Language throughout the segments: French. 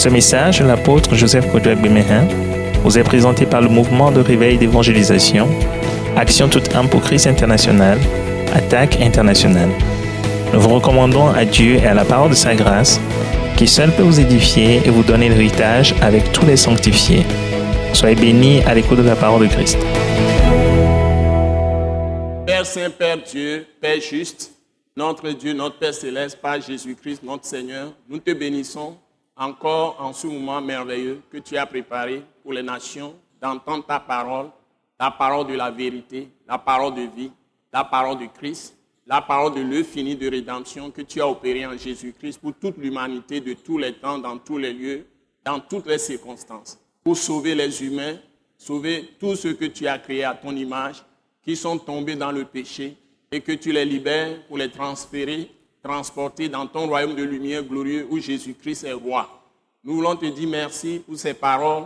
Ce message, l'apôtre Joseph Kodouak Bemehin, vous est présenté par le mouvement de réveil d'évangélisation, Action toute âme pour Christ international, Attaque internationale. Nous vous recommandons à Dieu et à la parole de sa grâce, qui seul peut vous édifier et vous donner l'héritage avec tous les sanctifiés. Soyez bénis à l'écoute de la parole de Christ. Père Saint, Père Dieu, Père juste, notre Dieu, notre Père céleste, par Jésus-Christ, notre Seigneur, nous te bénissons encore en ce moment merveilleux que tu as préparé pour les nations d'entendre ta parole, la parole de la vérité, la parole de vie, la parole de Christ, la parole de l'œuvre finie de rédemption que tu as opérée en Jésus-Christ pour toute l'humanité de tous les temps, dans tous les lieux, dans toutes les circonstances, pour sauver les humains, sauver tous ceux que tu as créés à ton image, qui sont tombés dans le péché, et que tu les libères pour les transférer, transporter dans ton royaume de lumière glorieux où Jésus-Christ est roi. Nous voulons te dire merci pour ces paroles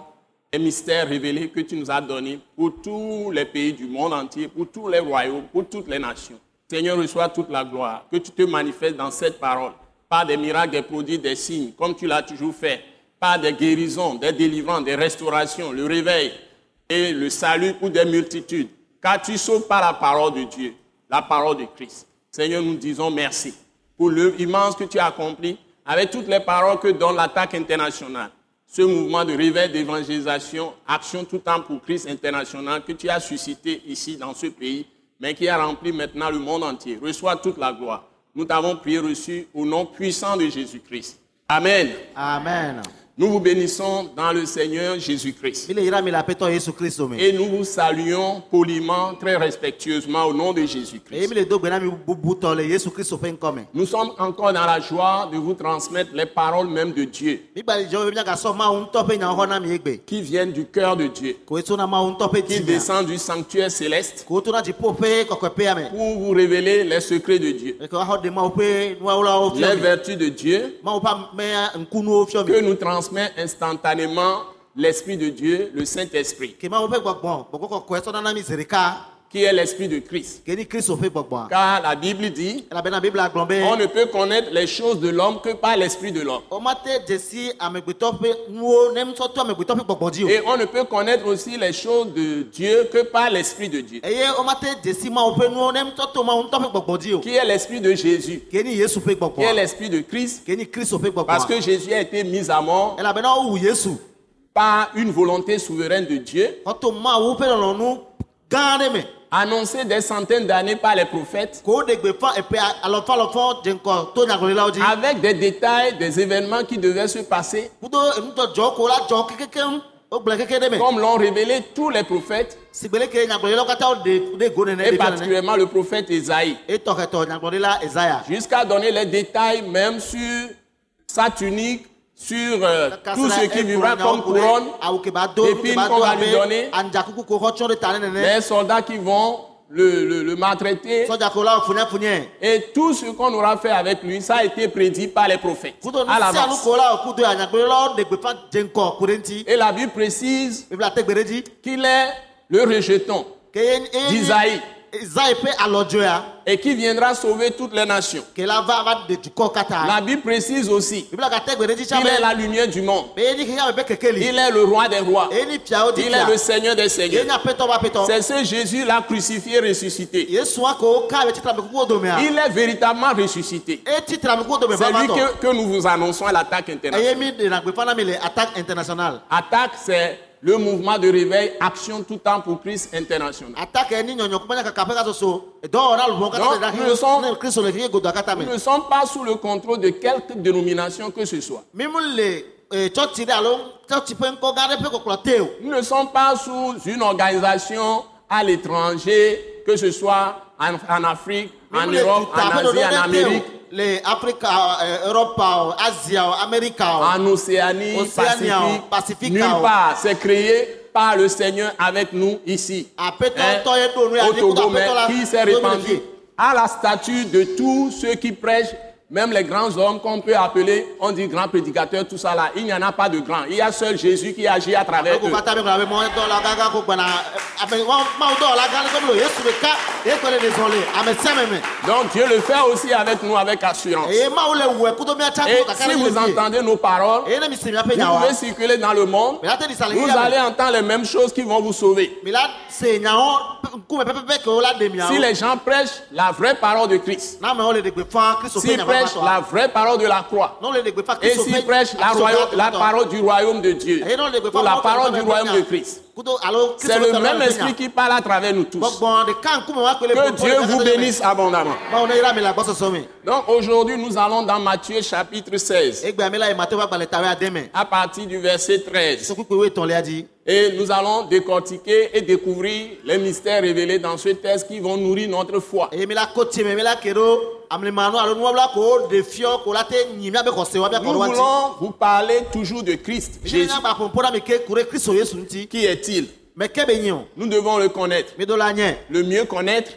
et mystères révélés que tu nous as donnés pour tous les pays du monde entier, pour tous les royaumes, pour toutes les nations. Seigneur, reçois toute la gloire, que tu te manifestes dans cette parole, par des miracles, des produits, des signes, comme tu l'as toujours fait, par des guérisons, des délivrances, des restaurations, le réveil et le salut pour des multitudes. Car tu sauves par la parole de Dieu, la parole de Christ. Seigneur, nous disons merci pour immense que tu as accomplie avec toutes les paroles que donne l'attaque internationale. Ce mouvement de réveil d'évangélisation, action tout temps pour Christ international que tu as suscité ici dans ce pays, mais qui a rempli maintenant le monde entier. Reçois toute la gloire. Nous t'avons prié reçu au nom puissant de Jésus-Christ. Amen. Amen. Nous vous bénissons dans le Seigneur Jésus-Christ. Et nous vous saluons poliment, très respectueusement au nom de Jésus-Christ. Nous sommes encore dans la joie de vous transmettre les paroles même de Dieu, qui viennent du cœur de Dieu, qui ti. descendent du sanctuaire céleste. Pour vous révéler les secrets de Dieu, E les vertus de Dieu fio que nous transmet instantanément l'Esprit de Dieu, le Saint-Esprit, Qui est l'Esprit de Christ. Car la Bible dit, on ne peut connaître les choses de l'homme que par l'Esprit de l'homme. Et on ne peut connaître aussi les choses de Dieu que par l'Esprit de Dieu, qui est l'Esprit de Jésus, qui est l'Esprit de Christ, parce que Jésus a été mis à mort par une volonté souveraine de Dieu, Annoncée des centaines d'années par les prophètes, avec des détails des événements qui devaient se passer, comme l'ont révélé tous les prophètes, et particulièrement le prophète Esaïe, Ezaya. jusqu'à donner les détails même sur sa tunique, sur euh, tout ce qui vivra comme couronne, ba qu'on va lui donner. les soldats qui vont le, le- le maltraiter, funyafunyɛ. et tout ce qu'on aura fait avec lui, ça a été prédit par les prophètes à. Et la Bible précise qu'il est le rejeton d'Isaïe. Et qui viendra sauver toutes les nations. la Bible précise aussi qu'il est la lumière du monde. Il est le roi des rois. Il est le. Seigneur des seigneurs. C'est ce Jésus l'a crucifié, ressuscité. Il est véritablement ressuscité. C'est lui que, que nous vous annonçons à l'attaque internationale. Attaque, c'est le mouvement de réveil, action tout temps pour Christ international. Donc, nous sommes- ne. Nous ne sommes pas sous le contrôle de quelque dénomination que ce soit. o. Nous ne sommes pas sous une organisation à l'étranger, que ce soit en, en Afrique, en Europe, en Asie, en Amérique, o. le afrika eh, europe asia o amerika o. en Océanie, Océania, Pacifique, Pacifique, nulle ah, part. C'est créé par le Seigneur avec nous ici. aƒetɔ Hein, au Togo, mais qui s'est répandu à la statue de tous ceux qui prêchent Même les grands hommes qu'on peut appeler, on dit grands prédicateurs, tout ça là, il n'y en a pas de grands. Il y a seul Jésus qui agit à travers eux. Donc Dieu le fait aussi avec nous avec assurance. Et si vous entendez nos paroles, vous pouvez circuler dans le monde, vous allez entendre les mêmes choses qui vont vous sauver. De Si les gens prêchent la vraie parole de Christ, s'ils prêchent la vraie parole de la croix, et s'ils prêchent la, royaume- la parole du royaume de Dieu, ou la parole du royaume de. Christ, c'est le même esprit qui parle à travers nous tous. Que Dieu vous bénisse abondamment. Donc aujourd'hui, nous allons dans Matthieu chapitre 16, egbea mi la yi matewo ƒe agbalẽ tawe ade me à partir du verset 13. Et nous allons décortiquer et découvrir les mystères révélés dans ce texte qui vont nourrir notre foi. Nous voulons vous parler toujours de Christ, Jésus. Qui est-il? Nous devons le connaître. Le mieux connaître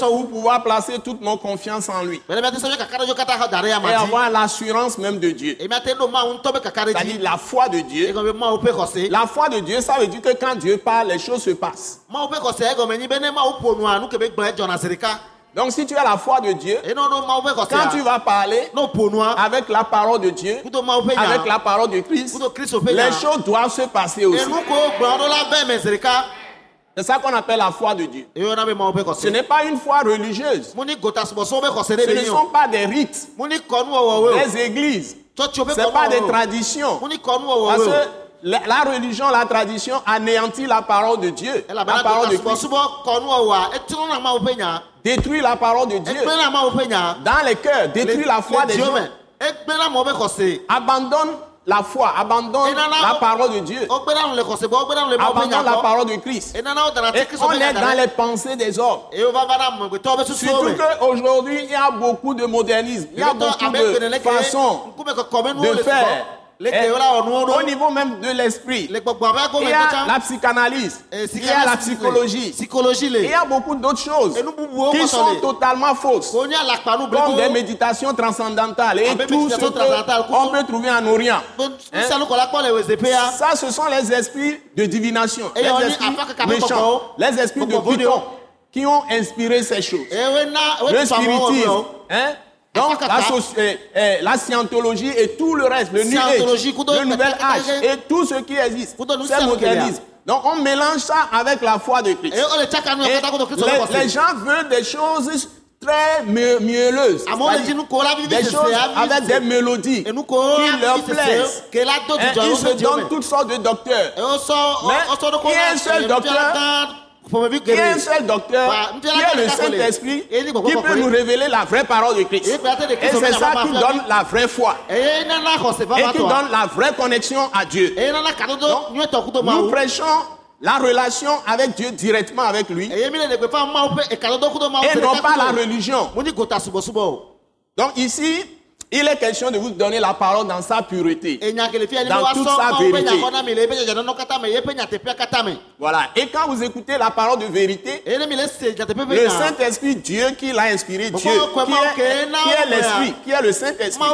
pour pouvoir placer toute nos confiance en lui. Et avoir l'assurance même de Dieu. C'est-à-dire la foi de Dieu. La foi de Dieu, ça veut dire que quand Dieu parle, les choses se passent. Donc si tu as la foi de Dieu, quand tu vas parler nua avec la parole de Dieu, avec la parole de Christ, les choses doivent se passer aussi. ɖeka C'est ça qu'on appelle la foi de Dieu. Ce n'est pas une foi religieuse. Ce ne sont pas des rites, des églises. Ce n'est pas des traditions. Parce que la, religion, la tradition anéantit la parole de Dieu, la parole de Christ, détruit la parole de Dieu. Dans les cœurs, détruit la foi des gens. Abandonne la foi, abandonne la parole de Dieu, abandonne la parole de Christ. Et on est da dans les pensées des hommes. Surtout qu'aujourd'hui, il y a beaucoup de modernisme, il y a beaucoup de façons de faire. Au niveau même de l'esprit, il y a la psychanalyse, il y a la psychologie, psychologie il y a beaucoup d'autres choses qui sont le totalement fausses, comme des méditations transcendantales. Et tout ce qu'on peut trouver en Orient. wezepea Ça, ce sont les esprits de divination, les esprits méchants, les esprits de Python qui ont inspiré ces choses. le spiritisme, hein? Donc Afin que la, scientologie et tout le reste, le New Age, le Nouvel Âge et tout ce qui existe, c'est sommes modernisme. Donc on mélange ça avec la foi de Christ. le Et les, gens veulent des choses très mielleuses, le des choses avec des mélodies qui leur plaisent. Ils se donnent toutes sortes de docteurs. Mais il y a un seul docteur Il y a un seul docteur Bah, qui est le Saint-Esprit qui peut nous révéler la vraie parole de Christ. Et c'est ça qui donne la vraie foi. Et qui donne la vraie connexion à Dieu. kudo Nous prêchons la relation avec Dieu directement avec lui. Et non pas la religion. Donc ici, il est question de vous donner la parole dans sa pureté. Dans toute sa vérité. Voilà. Et quand vous écoutez la parole de vérité, le Saint-Esprit, Dieu qui l'a inspiré, Dieu, qui est, qui l'Esprit, qui est le Saint-Esprit.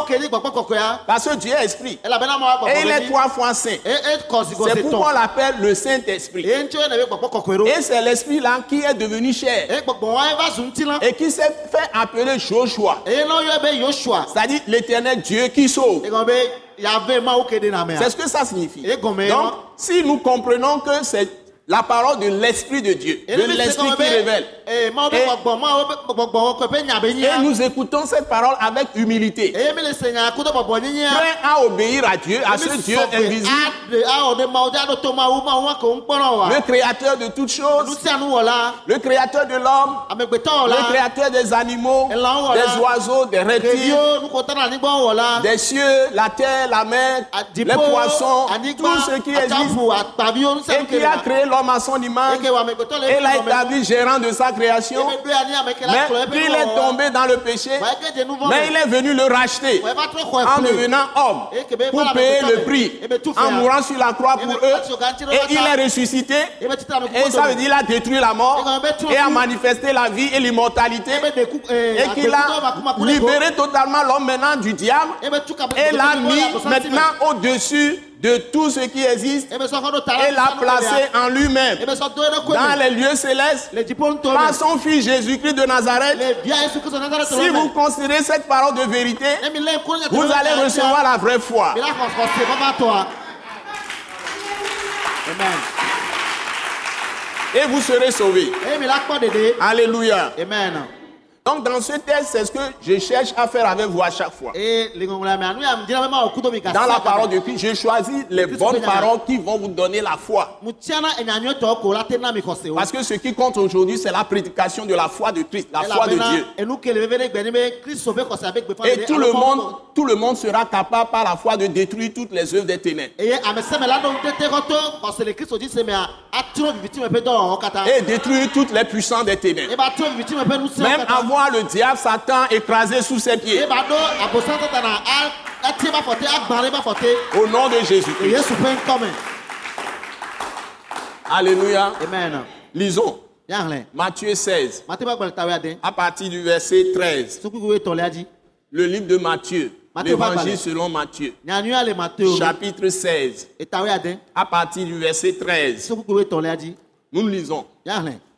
Parce que Dieu est Esprit. Et il est trois fois saint. C'est pourquoi on l'appelle le Saint-Esprit. Et c'est l'Esprit-là qui est devenu chair et qui s'est fait appeler Joshua, c'est-à-dire l'éternel Dieu qui sauve. C'est ce que ça signifie. Donc, si nous comprenons que c'est la parole de l'Esprit de Dieu, de l'Esprit qui révèle, Et- et nous écoutons cette parole avec humilité, prêt à obéir à Dieu, à ce Dieu invisible, le créateur de toutes choses, le créateur de l'homme, le créateur des animaux, des oiseaux, des reptiles, des cieux, la terre, la mer, les poissons, tout ce qui existe, et qui a créé l'homme à son image. Et l'a établi gérant de sa création. Mais il est nuwɔwɔ. tombé dans le péché. Mais il est venu le racheter en devenant homme Et ben, pour payer le prix, fait, en hein. mourant sur la croix Et pour mais eux. Et il est ressuscité. Et ça veut dire qu'il a détruit la mort Et et a manifesté la vie et l'immortalité. ku eh, Et qu'il a libéré totalement l'homme maintenant du diable et l'a mis maintenant au-dessus de tout ce qui existe la et l'a placé en lui-même. Ko dans les lieux célestes par son fils Jésus-Christ de Nazareth. Si vous considérez cette parole de vérité, ŋku vous allez recevoir la vraie foi. amen. Et vous serez sauvés. Alléluia. amen Donc dans ce texte, c'est ce que je cherche à faire avec vous à chaque fois. Dans la parole de Christ, j'ai choisi les bonnes paroles qui vont vous donner la foi. Parce que ce qui compte aujourd'hui, c'est la prédication de la foi de Christ, la foi de Dieu. Et tout le monde, tout le monde sera capable par la foi de détruire toutes les œuvres des ténèbres. Et détruire toutes les puissances des ténèbres. ƒe ŋusẽwo Même katã le diable, Satan écrasé sous ses pieds. Au nom de Jésus. Alléluia. amen. Lisons. Matthieu 16, mate ba gbalẽ tawe ade à partir du verset 13. sukuku etɔ̃lia dzi Le livre de Matthieu, Matthieu va l'évangile selon Matthieu, chapitre 16, etawe ade à partir du verset 13. sukuku etɔ̃lia dzi Nous lisons.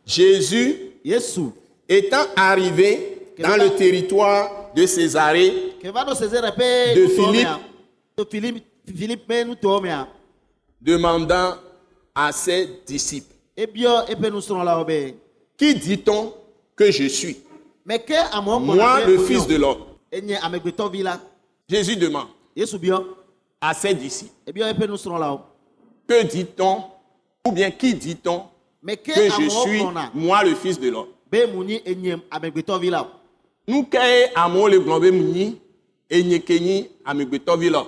Jésus, yesu étant arrivé dans le territoire de Césarée, De Philippe. demandant à ses disciples, ebiɔ eƒe nusrɔ̃lawo be Qui dit-on que je suis? Moi, le Fils de l'homme. Jésus demande à ses disciples, eƒe nusrɔ̃lawo Que dit-on? Ou bien qui dit-on que je suis, moi, le Fils de l'homme? Be mu nyi enye amegbetɔvi la o Nu ke amewo le gblɔm be mu nyi, enye ke nyi amegbetɔvi la. o.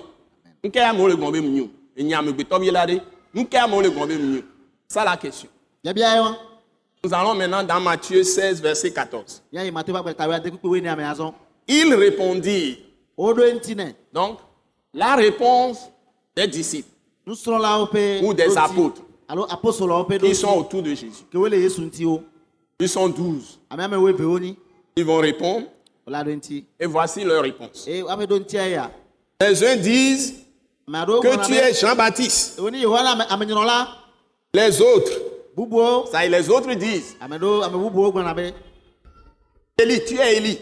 Nu ke amewo le gblɔm be mu nyi o, enye amegbetɔvi la ɖe. Nu ke amewo le gblɔm be mu nyi o. Ça la question. biabia ye wa Nous allons maintenant dans Matthieu 16, verset 14. ya yi mateo ba gbalẽ tawe ade kpekpe wo ne ame azɔ Ils répondirent. woɖo eŋuti nɛ Donc, la réponse des disciples Ou des apôtres. qui sont autour de Jésus. Ils sont douze. Ils vont répondre. Et voici leur réponse. ya Les uns disent que tu es Jean-Baptiste. Les autres, ça y est, les autres disent. Gblɔna be Élie, tu es Élie.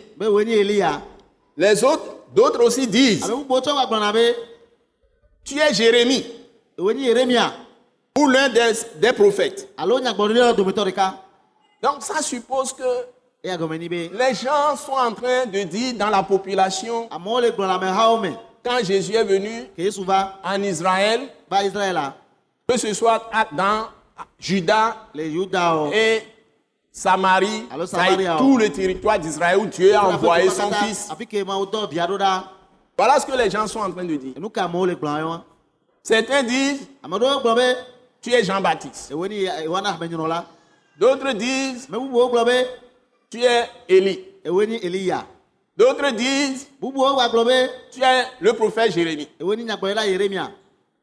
Les autres, d'autres aussi disent. Tu es Jérémie. Ou l'un des, des prophètes. Donc ça suppose que eya gɔme ni be les gens sont en train de dire dans la population, quand Jésus est venu en Israël, que ce soit dans Juda yudawo et Samarie, tout le territoire d'Israël où Dieu a envoyé son fils. Voilà ce que les gens sont en train de dire. wa Certains disent, ame ɖewo gblɔ be tu es Jean-Baptiste. D'autres disent, tu es Élie. D'autres disent, tu es le prophète Jérémie.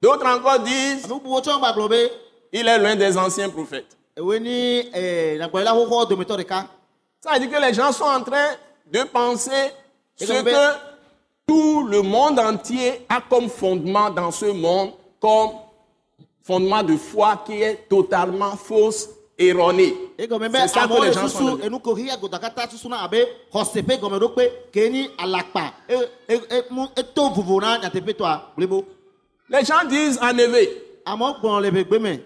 D'autres encore disent, il est l'un des anciens prophètes. eh, Ça veut dire que les gens sont en train de penser ce que tout le monde entier a comme fondement dans ce monde, comme fondement de foi qui est totalement fausse, erronée. C'est ça que les le gens sont Les gens disent en effet, amewo gbɔn le ƒegbe me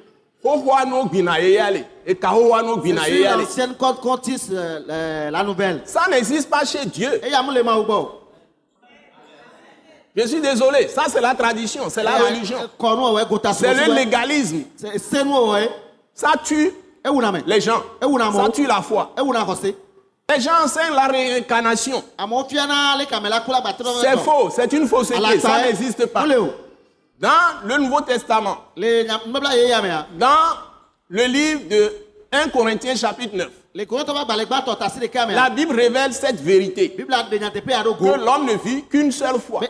xoxoa no gbina yeya le, eka xoxoa no gbina sur yeya le. l'ancienne code contis euh, euh, la nouvelle. Ça n'existe pas chez Dieu. Je suis désolé, ça c'est la tradition, c'est la religion. egota C'est le légalisme. Ça tue les gens. Ça tue la foi. Les gens enseignent la réincarnation. gbatɔ C'est faux, c'est une fausseté, ça n'existe pas. Dans le Nouveau Testament, dans le livre de 1 Corinthiens chapitre 9, la Bible révèle cette vérité que l'homme ne vit qu'une seule fois. Et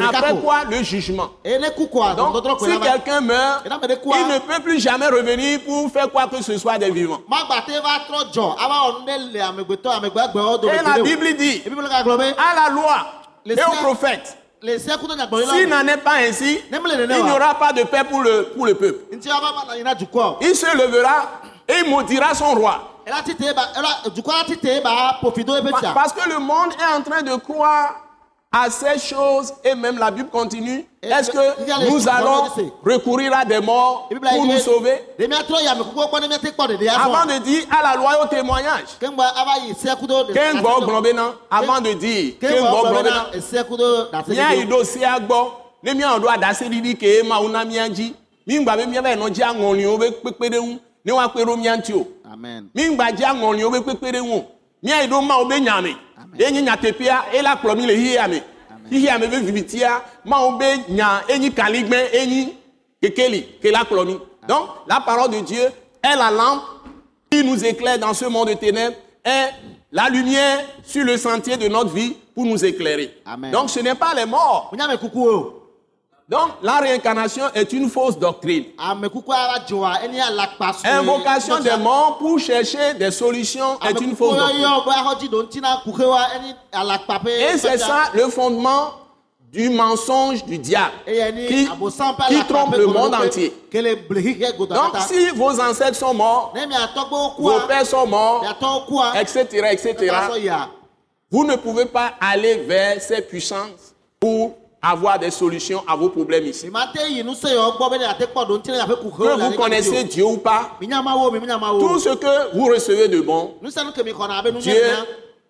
après quoi, le jugement? Donc, si quelqu'un meurt, il ne peut plus jamais revenir pour faire quoi que ce soit des vivants. amegbagbewo dome Et la. Bible dit, à la loi et aux prophètes, s'il n'en est pas ainsi, il n'y wa aura pas de paix pour le, pour le peuple. Il se levera et il maudira son roi. Ba la ba Parce que le monde est en train de croire à ces choses et même la Bible continue. Est-ce il y a que nous allons recourir à des morts a pour nous sauver? de miatrɔ yi amekukuwo gbɔ ne miate kpɔ ɖeɖe Avant de dire à la loi et au témoignage. kengba ava yi se kudo ɖe- Qu'un ɖase gbo do. gblɔ bena avant de dire qu'un kengba sea gbɔ ne míaɖo aɖaseɖiɖi ke mawu na mía yi ɖo mía ŋuti o amen míŋgba dzi aŋɔliwo be kpekpeɖeŋu o míayi ɖo mawo be nyame ye nye nyateƒea ela kplɔ mí le xixia me xixia me be vivitia mawo be nya enyi kaligbe enyi kekeli ke la kplɔ donc la parole de Dieu est la lampe qui nous éclaire dans ce monde de ténèbres est la lumière sur le sentier de notre vie pour nous éclairer. Amen. Donc ce n'est pas les morts. Donc la réincarnation est une fausse doctrine. Invocation des morts pour chercher des solutions est une fausse doctrine. Et c'est ça le fondement du mensonge du diable qui, qui trompe le monde entier. Donc si vos ancêtres sont morts, vos pères sont morts, etc., etc., vous ne pouvez pas aller vers ces puissances pour avoir des solutions à vos problèmes ici. Que vous connaissez Dieu ou pas, tout ce que vous recevez de bon, Dieu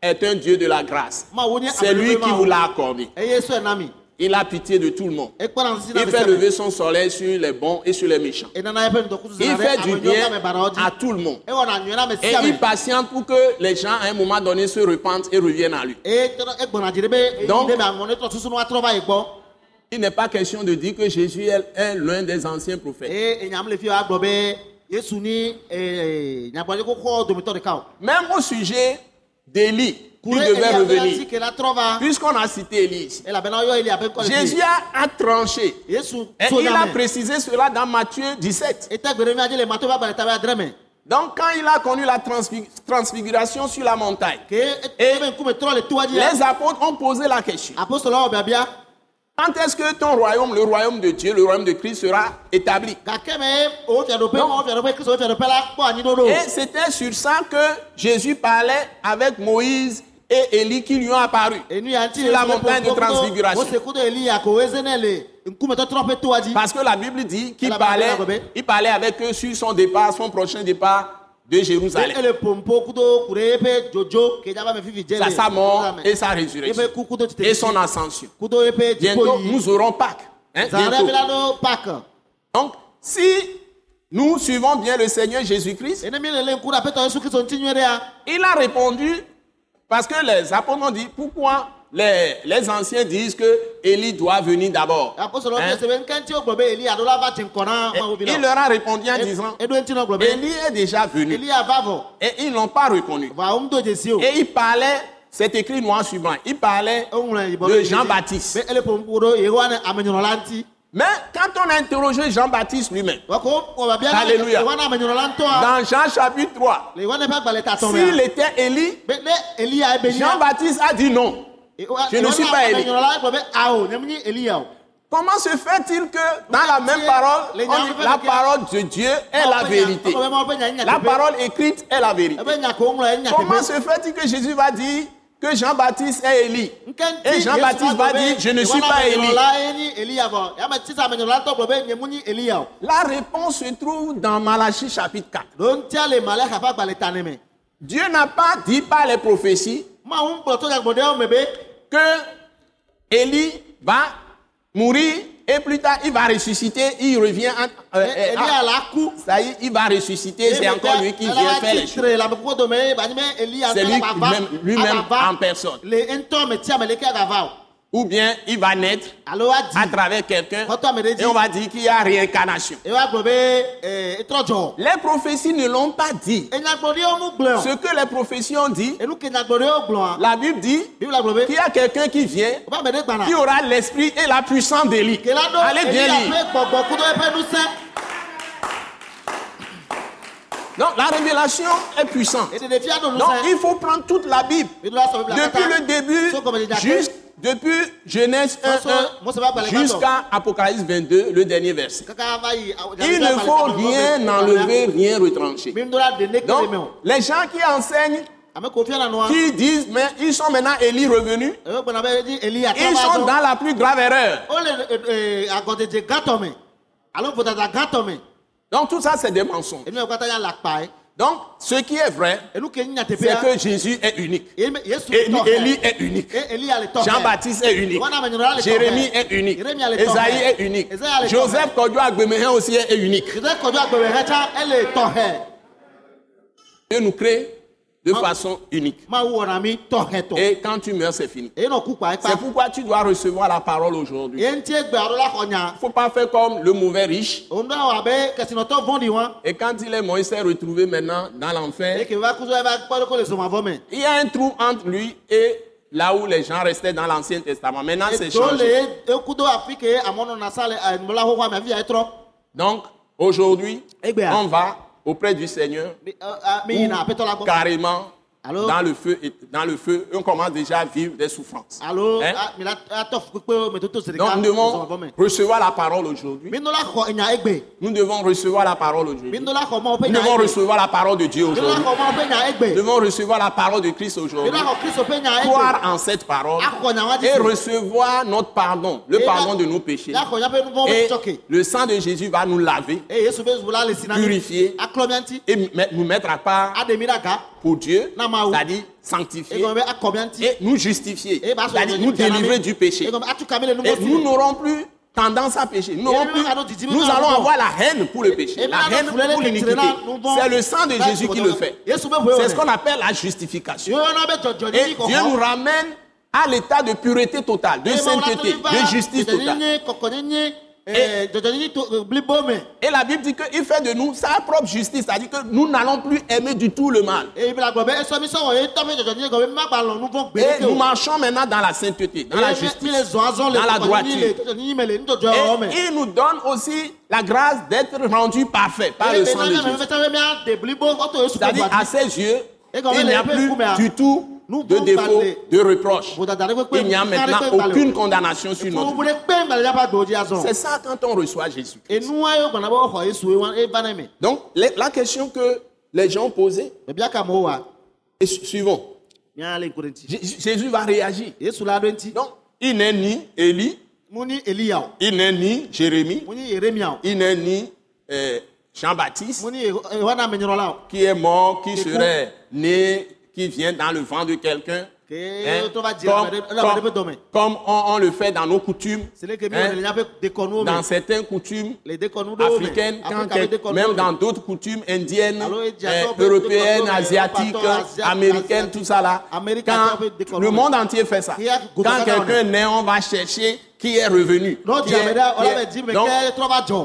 est un Dieu de la grâce. C'est lui qui vous l'a accordé. Il a pitié de tout le monde. Il fait lever son soleil sur les bons et sur les méchants. Il fait du bien à tout le monde. Et il patiente pour que les gens, à un moment donné, se repentent et reviennent à lui. eye tɔnɔ egbɔna dzi ɖe be eyi Donc- Il n'est pas question de dire que Jésus est l'un des anciens prophètes. Même au sujet d'Élie, devait revenir. Puisqu'on a cité le Jésus a, tranché. Et il a précisé cela dans Matthieu 17. ete gbe ɖe miadzi le mato be agbalẽ ta be adre me Donc, quand il a connu la transfi- transfiguration sur la montagne, les apôtres ont posé la question. Quand est-ce que ton royaume, le royaume de Dieu, le royaume de Christ sera établi? Et c'était sur ça que Jésus parlait avec Moïse et Élie qui lui ont apparu sur la montagne de transfiguration. Parce que la Bible dit qu'il parlait, il parlait avec eux sur son départ, son prochain départ de Jérusalem. dze Sa, mort et sa résurrection. Et son ascension. Bientôt, nous aurons Pâques. hein, bientôt. pak Donc, si nous suivons bien le Seigneur Jésus-Christ, ɖea il a répondu, parce que les apôtres ont dit, pourquoi les, les anciens disent que Élie doit venir d'abord Hein? Il leur a répondu en disant, Élie est déjà venu. Et ils n'ont pas reconnu. Et il parlait, c'est écrit noir sur blanc, il parlait de Jean-Baptiste. Mais quand on a interrogé Jean-Baptiste lui-même, Alléluia. dans Jean chapitre 3, le yehowa ne ƒe agbalẽ tatɔ s'il était Élie, Jean-Baptiste a dit non. Je ne suis pas Élie. Comment se fait-il que dans la même parole, on la parole de Dieu est la vérité La parole écrite est la vérité. ŋlɔ enya Comment se fait-il que Jésus va dire que Jean-Baptiste est Élie Et Jean-Baptiste va dire, je ne suis pas Élie. La réponse se trouve dans Malachie chapitre 4. ɖo ŋutia le malaka ƒe agbalẽ ta ne me Dieu n'a pas dit par les prophéties que Élie va mourir et plus tard il va ressusciter, il revient. en- euh, euh, elia ah, la ku ça y est, il va ressusciter, c'est encore lui qui vient faire les choses. C'est lui lui-même va en personne. Ou bien il va naître à travers quelqu'un et on va dire qu'il y a réincarnation. dzɔ Les prophéties ne l'ont pas dit. Ce que les prophéties ont dit, gblɔa la Bible dit qu'il y a quelqu'un qui vient, qui aura l'esprit et la puissance d'Élie. Allez bien lire. Donc la révélation est puissante. Donc il faut prendre toute la Bible. Depuis le début, So gɔmedzedze ake. jusqu' depuis Genèse 1, So, Mose ƒe agbalẽ 1 gbãtɔ. jusqu'à Apocalypse 22, le dernier verset. Il ne faut rien enlever, rien retrancher. Donc, les gens qui enseignent, qui disent, mais ils sont maintenant Élie revenus, Elia ils sont dans la plus grave erreur. vodada gãtɔ me Donc tout ça, c'est des mensonges. Donc, ce qui est vrai, c'est que Jésus est unique. Élie est unique. Jean-Baptiste est unique. Jérémie est unique. Esaïe est unique. Joseph. Kodjo Agbemehin aussi est unique. Dieu nous crée de façon unique. Et quand tu meurs, c'est fini. C'est pourquoi tu dois recevoir la parole aujourd'hui. Il ne faut pas faire comme le mauvais riche. Et quand il est mort, il s'est retrouvé maintenant dans l'enfer. me Il y a un trou entre lui et là où les gens restaient dans l'Ancien Testament. Maintenant, c'est changé. ya etrɔ Donc, aujourd'hui, Egbea. on va auprès du Seigneur la gbɔ carrément Allô? dans le feu. Dans le feu, on commence déjà à vivre des souffrances. alo Hein? Donc, nous devons recevoir la parole aujourd'hui. Nous devons recevoir la parole aujourd'hui. Nous devons recevoir la parole de Dieu aujourd'hui. Nous devons recevoir la parole de Christ aujourd'hui. Croire en cette parole et recevoir notre pardon, le pardon de nos péchés. Et le sang de Jésus va nous laver Purifier. et nous mettre à part pour Dieu, c'est-à-dire sanctifier et nous justifier, eye ba sɔ c'est-à-dire nous délivrer du péché. Et nous n'aurons plus tendance à pécher. Nous, plus- nous allons avoir la haine pour le péché, la haine pour l'iniquité. C'est le sang de Jésus qui le fait. C'est ce qu'on appelle la justification. Et Dieu nous ramène à l'état de pureté totale, de sainteté, de justice totale. Eh, me Et la Bible dit qu'il fait de nous sa propre justice, c'est-à-dire que nous n'allons plus aimer du tout le mal. Et nous marchons maintenant dans la sainteté, dans la justice, dans la droiture. Et il nous donne aussi la grâce d'être rendu parfait par le sang de Jésus. C'est-à-dire, à ses yeux, Et il n'y a plus du tout de pouvons défaut, parler. de reproche. Vodada de kpekpe, Il n'y a maintenant aucune condamnation sur notre vie. C'est ça quand on reçoit Jésus. me Donc, la question que les gens posaient ebia ka amewo wa est su- suivante. mia le ŋku ɖe ŋuti J- Jésus va réagir. Donc, il n'est ni Élie, il n'est ni Jérémie, il n'est ni euh, Jean-Baptiste, qui est mort, qui Et serait né, qui vient dans le vent de quelqu'un. Hein, Comme, on, on le fait dans nos coutumes, Hein, dans certaines coutumes africaines, quand même me. dans d'autres coutumes indiennes, d'autres- européennes, asiatiques, américaines, tout ça là. Quand le monde entier fait ça. Quand quelqu'un naît, on va chercher qui est revenu. Qui est- qui est- Donc,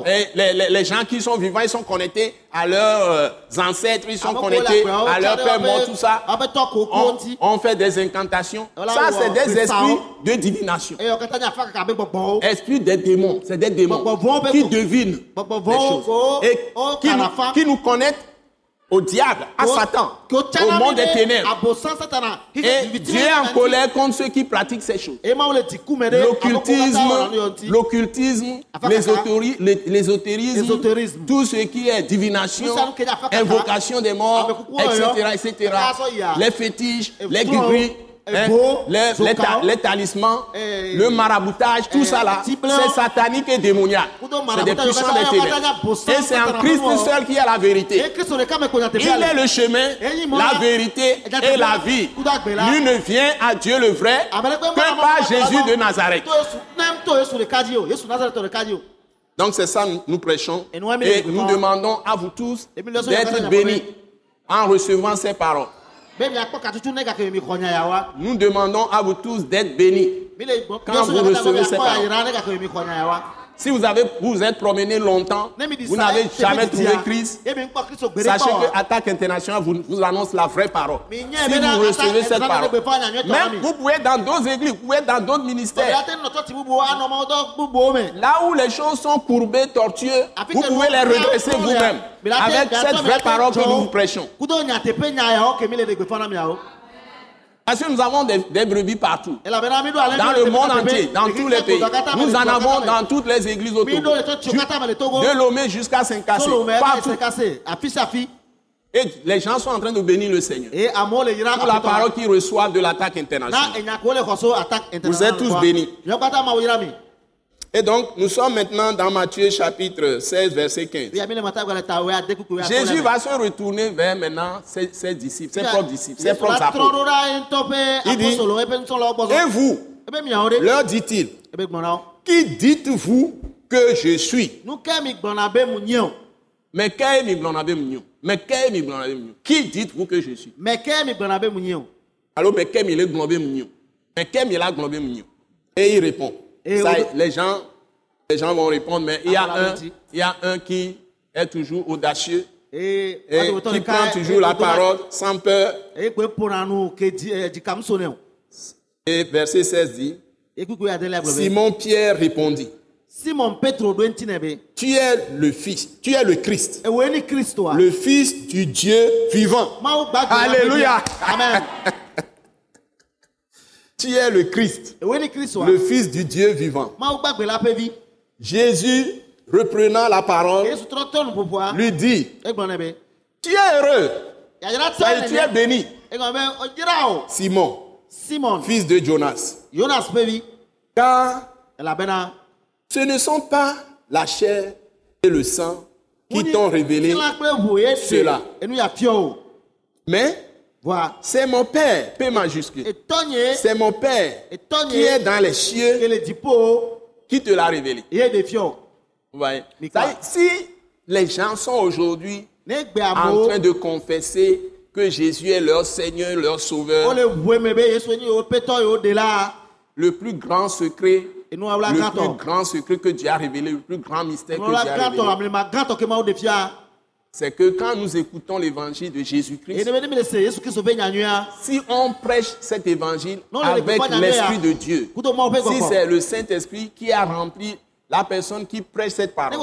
et les, les- les gens qui sont vivants, ils sont connectés à leurs euh, ancêtres, ils sont connectés à leur père mort, tout ça. On, on fait des incantations. Ça, c'est des esprits de divination. gbɔgbɔwo Esprits des démons, c'est des démons qui devinent des choses et o qui qui nous connectent au diable, à Satan, au monde des ténèbres. Et Dieu est en colère contre ceux qui pratiquent ces choses. L'occultisme, l'occultisme, l'ésotérisme, Ésotérisme. tout ce qui est divination, invocation des morts, etc., etc., yia. les fétiches, les guiguis, et hein, beau, les, les ta- zokao. les talismans, Et- le maraboutage, tout et ça là, c'est satanique et démoniaque. C'est des puissants des ténèbres. Et c'est en Christ seul qu'il y a la vérité. Il est le chemin, la vérité Et la vie. Nul ne vient à Dieu le vrai kpe que par Jésus de Nazareth. Donc c'est ça nous, nous prêchons. Et nous, demandons à vous tous d'être bénis en recevant ces paroles. Nous demandons à vous tous d'être bénis. Quand vous recevez cette parole. Si vous avez vous êtes promené longtemps, vous n'avez jamais trouvé Christ, gbeɖe sachez kpɔ que. Attaque Internationale vous, vous annonce la vraie parole. Si vous recevez cette parole, même vous pouvez être dans d'autres églises, vous pouvez être dans d'autres ministères. Là où les choses sont courbées, tortueux, Afi vous pouvez les redresser vous-même avec cette vraie parole que nous vous prêchons. Parce que nous avons des, des brebis partout. Dans le monde entier, dans tous les pays. Nous en avons dans toutes les églises au Mi ɖo Togo. le tɔ tso katã me le Togo. De Lomé jusqu'à Saint-Cassé. Partout. Et les gens sont en train de bénir le Seigneur. Pour la parole qu'ils reçoivent de l'attaque Na internationale. Vous êtes tous bénis. Et donc, nous sommes maintenant dans Matthieu chapitre 16, verset 15. Eya mi le mata gbalẽ ta wo ade kuku wo akɔ le Jésus va se retourner vers maintenant ses, ses disciples, ses propres disciples, ses propres apôtres. Il dit, Et vous, ɖe. leur dit-il, wo. qui dites-vous que je suis? Mais Qui dites-vous que je suis? Alors, mais globé mignon Et il répond. Et Ça, au- les gens, les gens vont répondre, mais il y a un, dit. il y a un qui est toujours audacieux et qui prend toujours la parole sans peur. Et verset 16 dit. Simon Pierre répondit, Simon tu es le Fils, tu es le Christ, le Fils du Dieu vivant. Alléluia. Amen. Tu es le Christ, le Fils du Dieu vivant. Jésus, reprenant la parole, lui dit, tu es heureux, tu es béni. Simon, Simon. fils de Jonas. Jonas. Car ce ne sont pas la chair et le sang qui t'ont révélé, cela. Mais C'est mon Père, P majuscule, c'est mon Père qui est dans les cieux. Qui te l'a révélé. Si les gens sont aujourd'hui en train de confesser que Jésus est leur Seigneur, leur Sauveur, le plus grand secret, le plus grand secret que Dieu a révélé, le plus grand mystère que Dieu a révélé, c'est que quand nous écoutons l'évangile de Jésus-Christ, nyanyuia. si on prêche cet évangile avec l'Esprit de Dieu, si c'est le Saint-Esprit qui a rempli la personne qui prêche cette parole,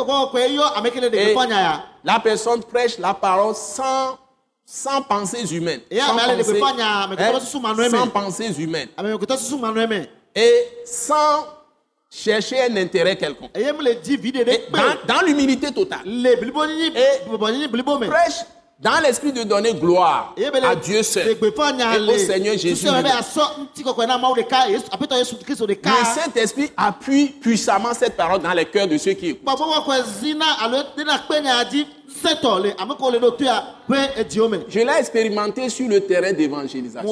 et ya. la personne prêche la parole sans, sans pensées humaines, sans, pensées- hein, sans pensées humaines, me. et sans chercher un intérêt quelconque. Et dans, dans l'humilité totale. Et- prêche dans l'esprit de donner gloire Eye be le à Dieu seul. et au Seigneur Jésus. Le Saint-Esprit appuie puissamment cette parole dans les cœurs de ceux qui écoutent. Je l'ai expérimenté sur le terrain d'évangélisation.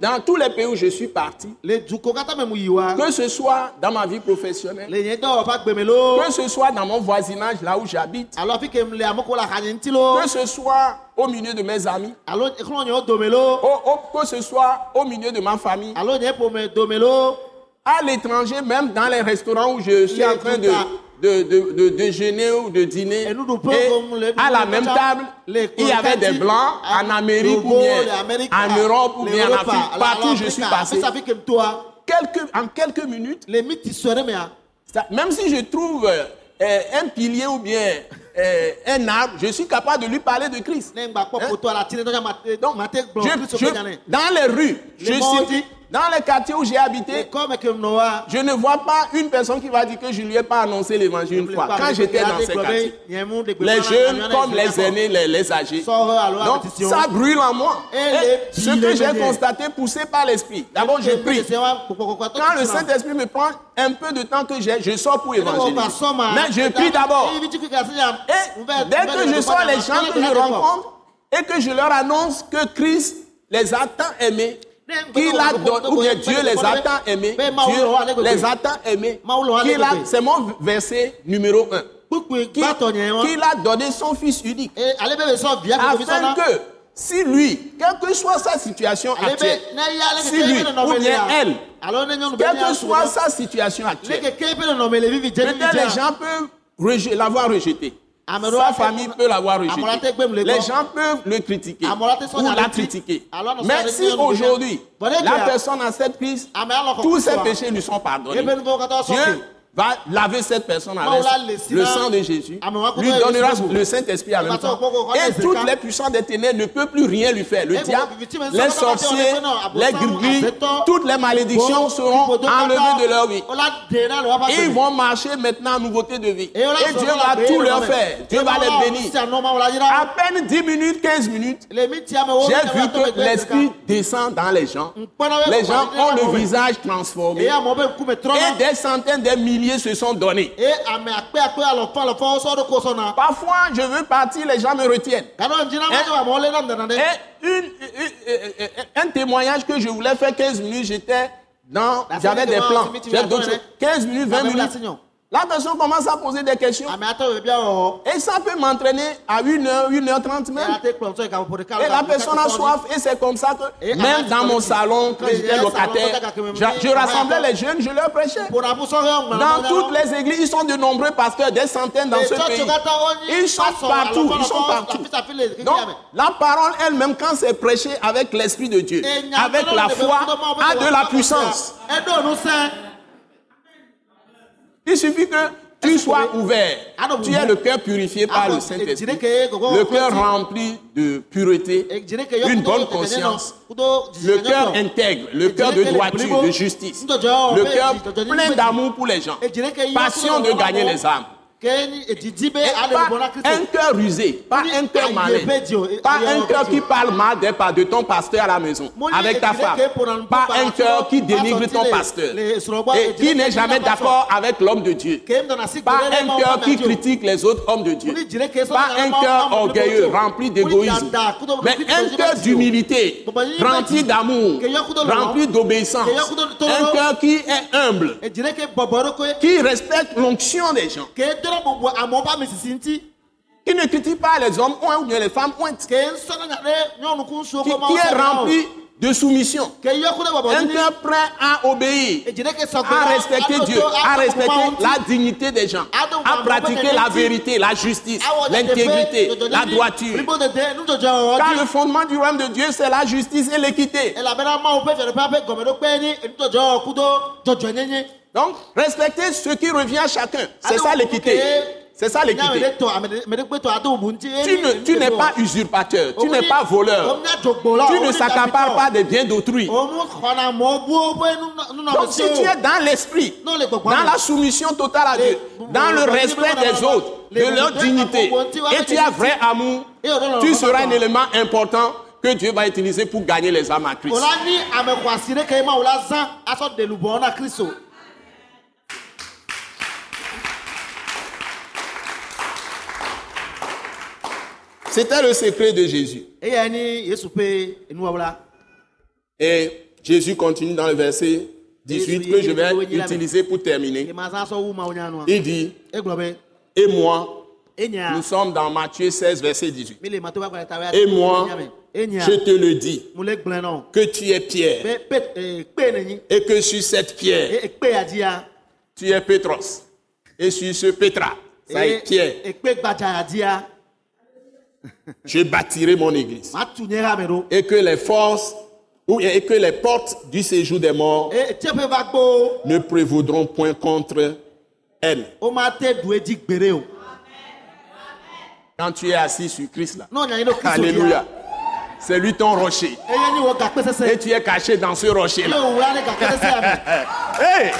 Dans tous les pays où je suis parti, que ce soit dans ma vie professionnelle, que ce soit dans mon voisinage, là où j'habite, que ce soit au milieu de mes amis, au- au- que ce soit au milieu de ma famille, à l'étranger, même dans les restaurants où je suis en train de. De, de, de déjeuner ou de dîner. Et à la même table, il y avait des blancs en Amérique ou bien en à- Europe ou bien en Afrique. Partout je suis passé. Quelques, en quelques minutes, même si je trouve euh, un pilier ou bien euh, un arbre, je suis capable de lui parler de Christ. Hein? Donc, je- je- dans les rues, je suis, dans les quartiers où j'ai le habité, je ne vois pas une personne qui va dire que je ne lui ai pas annoncé l'évangile une fois. Quand j'étais dans ces quartiers. Les jeunes comme les aînés, les, les âgés. Donc, ça brûle en moi. Et ce que j'ai constaté, poussé par l'Esprit. D'abord, je prie. Quand le Saint-Esprit me prend un peu de temps que j'ai, je sors pour évangéliser. Mais je prie d'abord. Et dès que je sors les gens que je rencontre et que je leur annonce que Christ les a tant aimés, qu'il a donné, ou bien Dieu les a tant aimés, Dieu les a tant aimés, c'est mon verset numéro un, kpukpui qu'il a donné son Fils unique? Koko afin que si lui, quelle que soit sa situation actuelle, si lui ou bien elle, quelle que soit sa situation le actuelle, peut-être les gens peuvent l'avoir rejeté. Sa famille peut l'avoir rejeté. Les gens peuvent le critiquer ou la critiquer. Mais si aujourd'hui, la personne a cette ame alɔ tous ses péchés lui sont pardonnés. kata Dieu va laver cette personne Moi, avec le sang de Jésus, lui donnera le Saint-Esprit en même temps. Et te- toutes les puissances des ténèbres ne peuvent plus rien lui faire. Le Eh, diable, les sorciers, les vous- toutes les malédictions seront enlevées de leur vie. Et ils vont marcher maintenant en nouveauté de vie. Et Dieu va tout leur faire. Dieu va les bénir. À peine 10 minutes, 15 minutes, j'ai vu que l'Esprit descend dans les gens. Les gens ont le visage transformé. Et trɔna des centaines, des milliers se sont donnés. Parfois, je veux partir, les gens me retiennent. nana Et une- une- un témoignage que je voulais faire 15 minutes, j'étais dans. J'avais des plans. c'est mi- tu J'ai vas d'autres attendre, choses. 15 minutes, 20 Ah, même la minutes. La personne commence à poser des questions. bɛ bia wɔ Et ça peut m'entraîner à 1h, 1h30 e même. Et la personne a soif et c'est comme ça que même dans mon salon, quand j'étais locataire, je, je rassemblais les jeunes, je leur prêchais. Dans toutes les églises, ils sont de nombreux pasteurs, des centaines dans ce pays. Ils sont partout, ils sont partout. Donc, la parole elle-même, quand c'est prêché avec l'Esprit de Dieu, avec la foi, a de la puissance. Il suffit que tu sois ouvert. Ah Tu as le cœur purifié par Ah le Saint-Esprit. Le cœur rempli de pureté, une bonne conscience, le cœur intègre, le cœur de droiture, de justice, le cœur plein d'amour pour les gens, passion de gagner les âmes. Pas un cœur rusé, pas un cœur malin, pas un cœur qui parle mal des de ton pasteur à la maison, avec ta femme, pas un cœur qui dénigre ton pasteur et qui n'est jamais d'accord avec l'homme de Dieu. Pas un cœur qui critique les autres hommes de Dieu. Pas un cœur orgueilleux, rempli d'égoïsme. Mais un cœur d'humilité, il- rempli d'amour, rempli d'obéissance. Un cœur qui est humble, qui respecte l'onction des gens, qui ne critique pas les hommes ou bien les femmes ŋutsuwo qui, est rempli de soumission. Un cœur prêt à obéir, e à respecter Dieu, à respecter la dignité des gens, à pratiquer la vérité, la justice, l'intégrité, la droiture. Car le fondement du royaume de Dieu, c'est la justice et l'équité. Donc, respecter ce qui revient à chacun. C'est ça l'équité. C'est ça l'équité. Tu ne- tu n'es pas usurpateur, tu n'es pas voleur, tu ne s'accapares pas des biens d'autrui. Donc, si tu es dans l'esprit, dans la soumission totale à Dieu, dans le respect des autres, de leur dignité, et tu as vrai amour, tu seras un élément important que Dieu va utiliser pour gagner les âmes à Christ. o la ni ame xɔasi ɖe ke ma o la zã asɔ ɖe lubɔ na kristu C'était le secret de Jésus. Et Jésus continue dans le verset 18 que je vais utiliser pour terminer. Il dit, et moi, nous sommes dans Matthieu 16, verset 18. mi le mato ba gbalẽ ta wea Et moi, je te le dis, que tu es Pierre, nyi et que sur cette pierre, dzia tu es Pétros. Et sur ce Pétra, ça est Pierre, je bâtirai mon église. Et que les forces, ou et que les portes du séjour des morts ne prévaudront point contre elle. Quand tu es assis sur Christ là. Alléluia. C'est lui ton rocher. Et tu es caché dans ce rocher là. hey!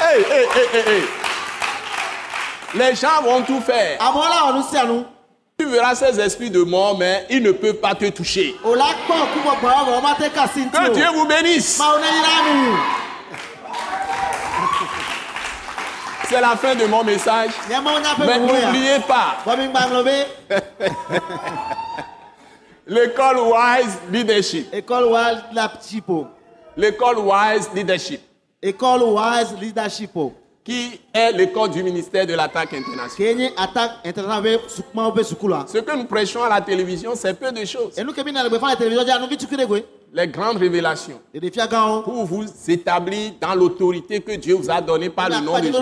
Hey, hey, hey, hey, hey. Les gens vont tout faire. Tu verras ces esprits de mort, mais ils ne peuvent pas te toucher. Que Dieu vous bénisse. mi C'est la fin de mon message. Mais ya n'oubliez pas, be l'école Wise Leadership. école wise leadership L'école Wise Leadership. école wise leadership qui est l'école du ministère de l'attaque internationale? Ce que nous prêchons à la télévision, c'est peu de choses. Les grandes révélations pour vous établir dans l'autorité que Dieu vous a donnée par le nom de Jésus.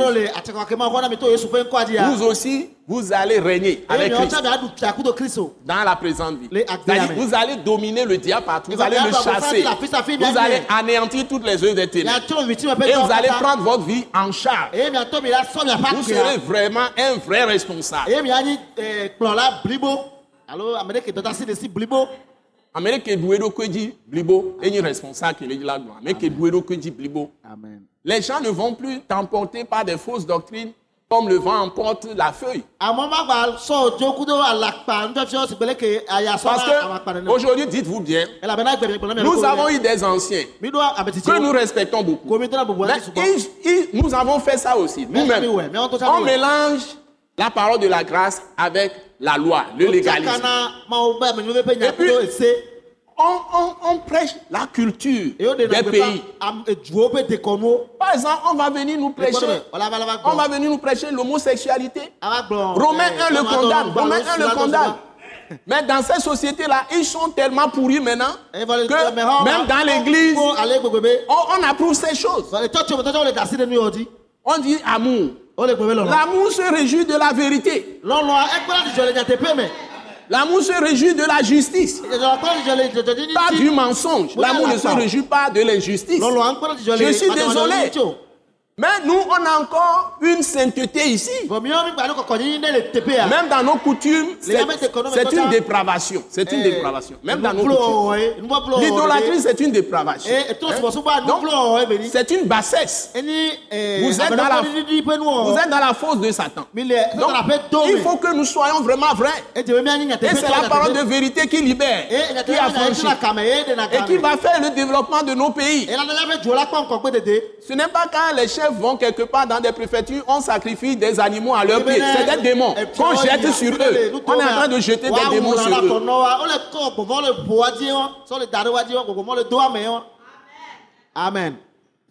Vous aussi, vous allez régner avec Christ Kristo dans la présente vie. Vous allez dominer le diable partout, vous allez le chasser, vous allez anéantir toutes les œuvres des ténèbres. Et vous allez prendre votre vie en charge. e apa Vous serez vraiment un vrai responsable. Amene ke blibo responsable la ke blibo. Amen. Les gens ne vont plus t'emporter par des fausses doctrines comme le vent emporte la feuille. Parce que aujourd'hui dites-vous bien nous avons eu des anciens que nous respectons beaucoup. Mais ils- ils- nous avons fait ça aussi nous-mêmes. on mélange la parole de la grâce avec la loi le légalisme. Et puis- on, on- on prêche la culture des pays. par exemple on va venir nous prêcher. On va venir nous prêcher l'homosexualité. Àwa gbọ́ Romains 1 le condamne. Romains 1 le condamne. Mais dans ces sociétés-là, ils sont tellement pourris maintenant que même dans l'église, on, on approuve ces choses. On dit amour. L'amour se réjouit de la vérité. L'amour se réjouit de la justice, pas du mensonge. L'amour ne se réjouit pas de l'injustice. Je suis désolé. Mais nous, on a encore une sainteté ici. Même dans nos coutumes, c'est une dépravation. C'est une dépravation. Même dans nos coutumes. L'idolâtrie, c'est une dépravation. Eh, béni. C'est une bassesse. Eh, Vous êtes dans la-. Vous êtes dans la fosse de Satan. Donc, il faut que nous soyons vraiment vrais. Eh, Et c'est la parole de vérité qui libère, Eh, qui affranchit eh, et qui va faire le développement de nos pays. Ce n'est pas quand les chefs vont quelque part dans des préfectures, on sacrifie des animaux à leurs Eh, pieds. ben, C'est des démons eh, qu'on oh, jette sur eux. On est en train de jeter des démons sur eux. Amen.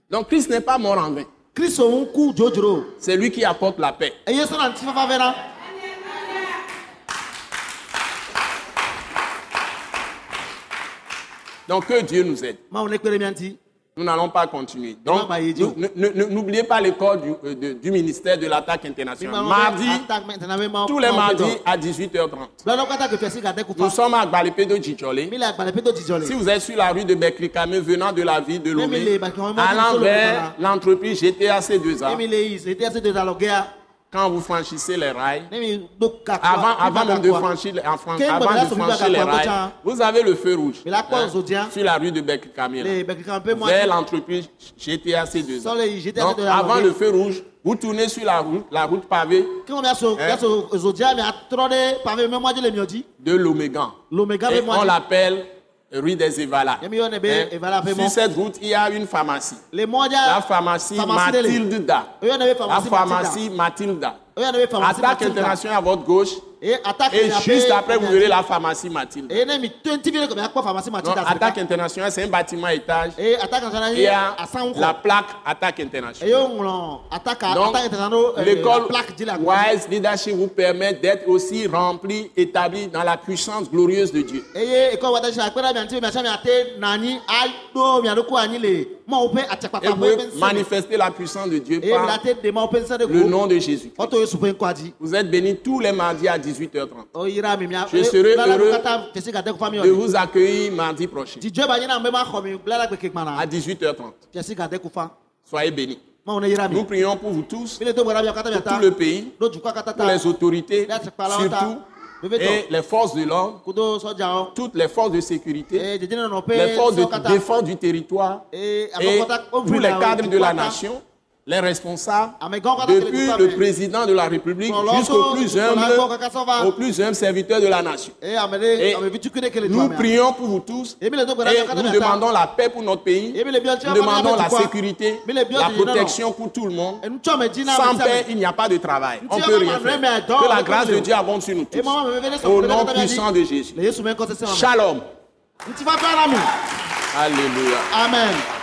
Donc Christ n'est pas mort en vain. C'est lui qui apporte la paix. Donc que Dieu nous aide. Nous n'allons pas continuer. Donc, n'oubliez pas l'école du, euh, de- du ministère de l'attaque internationale. Mardi, tous les mardis à 18h30. Lọ́dọ̀ kátà kò fẹ́ sí gàdẹ́ kò Nous sommes à Gbalepedo Djidjolé. Si vous êtes sur la rue de Bekrikame venant de la ville de Lomé, allant vers l'entreprise GTAC2A, Quand vous franchissez les rails, avant, avant même de franchir, en Fran- avant de franchir les rails, vous avez le feu rouge hein, sur la rue de Bekrikame. là. Les Bekika un peu moins. vers l'entreprise GTAC2A. Sur les GTAC2A, Donc, avant le feu rouge, vous tournez sur la route, la route pavée de l'Omégan. Et on l'appelle rue des ebe, Evala Sur cette route, il y a une pharmacie. La pharmacie Pharmacie de lè. Mathilde Da. Oyo na be La pharmacie Mathilda. Attaque internationale à votre gauche. Et juste après, vous verrez la pharmacie Mathilda. Et ne mi 20 minutes comme il y a quoi pharmacie Donc, Matilda. attaque internationale, c'est un bâtiment à étage. Et attaque internationale Il y a à 100 la plaque attaque internationale. Donc, euh, l'école Wise Leadership vous permet d'être aussi rempli, établi dans la puissance glorieuse de Dieu. Et vous manifester la puissance de Dieu par le nom de Jésus. Vous êtes bénis tous les mardis à 18h30. oyira mi mi a Je serai heureux de vous accueillir mardi prochain. À gbana 18h30. tesi ka de ko fa Soyez bénis. Nous prions pour vous tous, pour tout le pays, pour les autorités, surtout, et les forces de l'ordre, wɔ toutes les forces de sécurité, pe les forces de défense du territoire ee et tous les cadres de la nation, les responsables, kele depuis le président de la République jusqu'au plus humble, au plus humble serviteur de la nation. amede Et Nous mɛ prions pour vous tous gbɛra et nous demandons la paix pour notre pays. Ɔtí Nous demandons la sécurité, la protection pour tout le monde. Sans paix, il n'y a pas de travail. On ne peut rien faire. Que la grâce de Dieu abonde sur nous tous. Au nom puissant de Jésus. Shalom. Alléluia. Amen.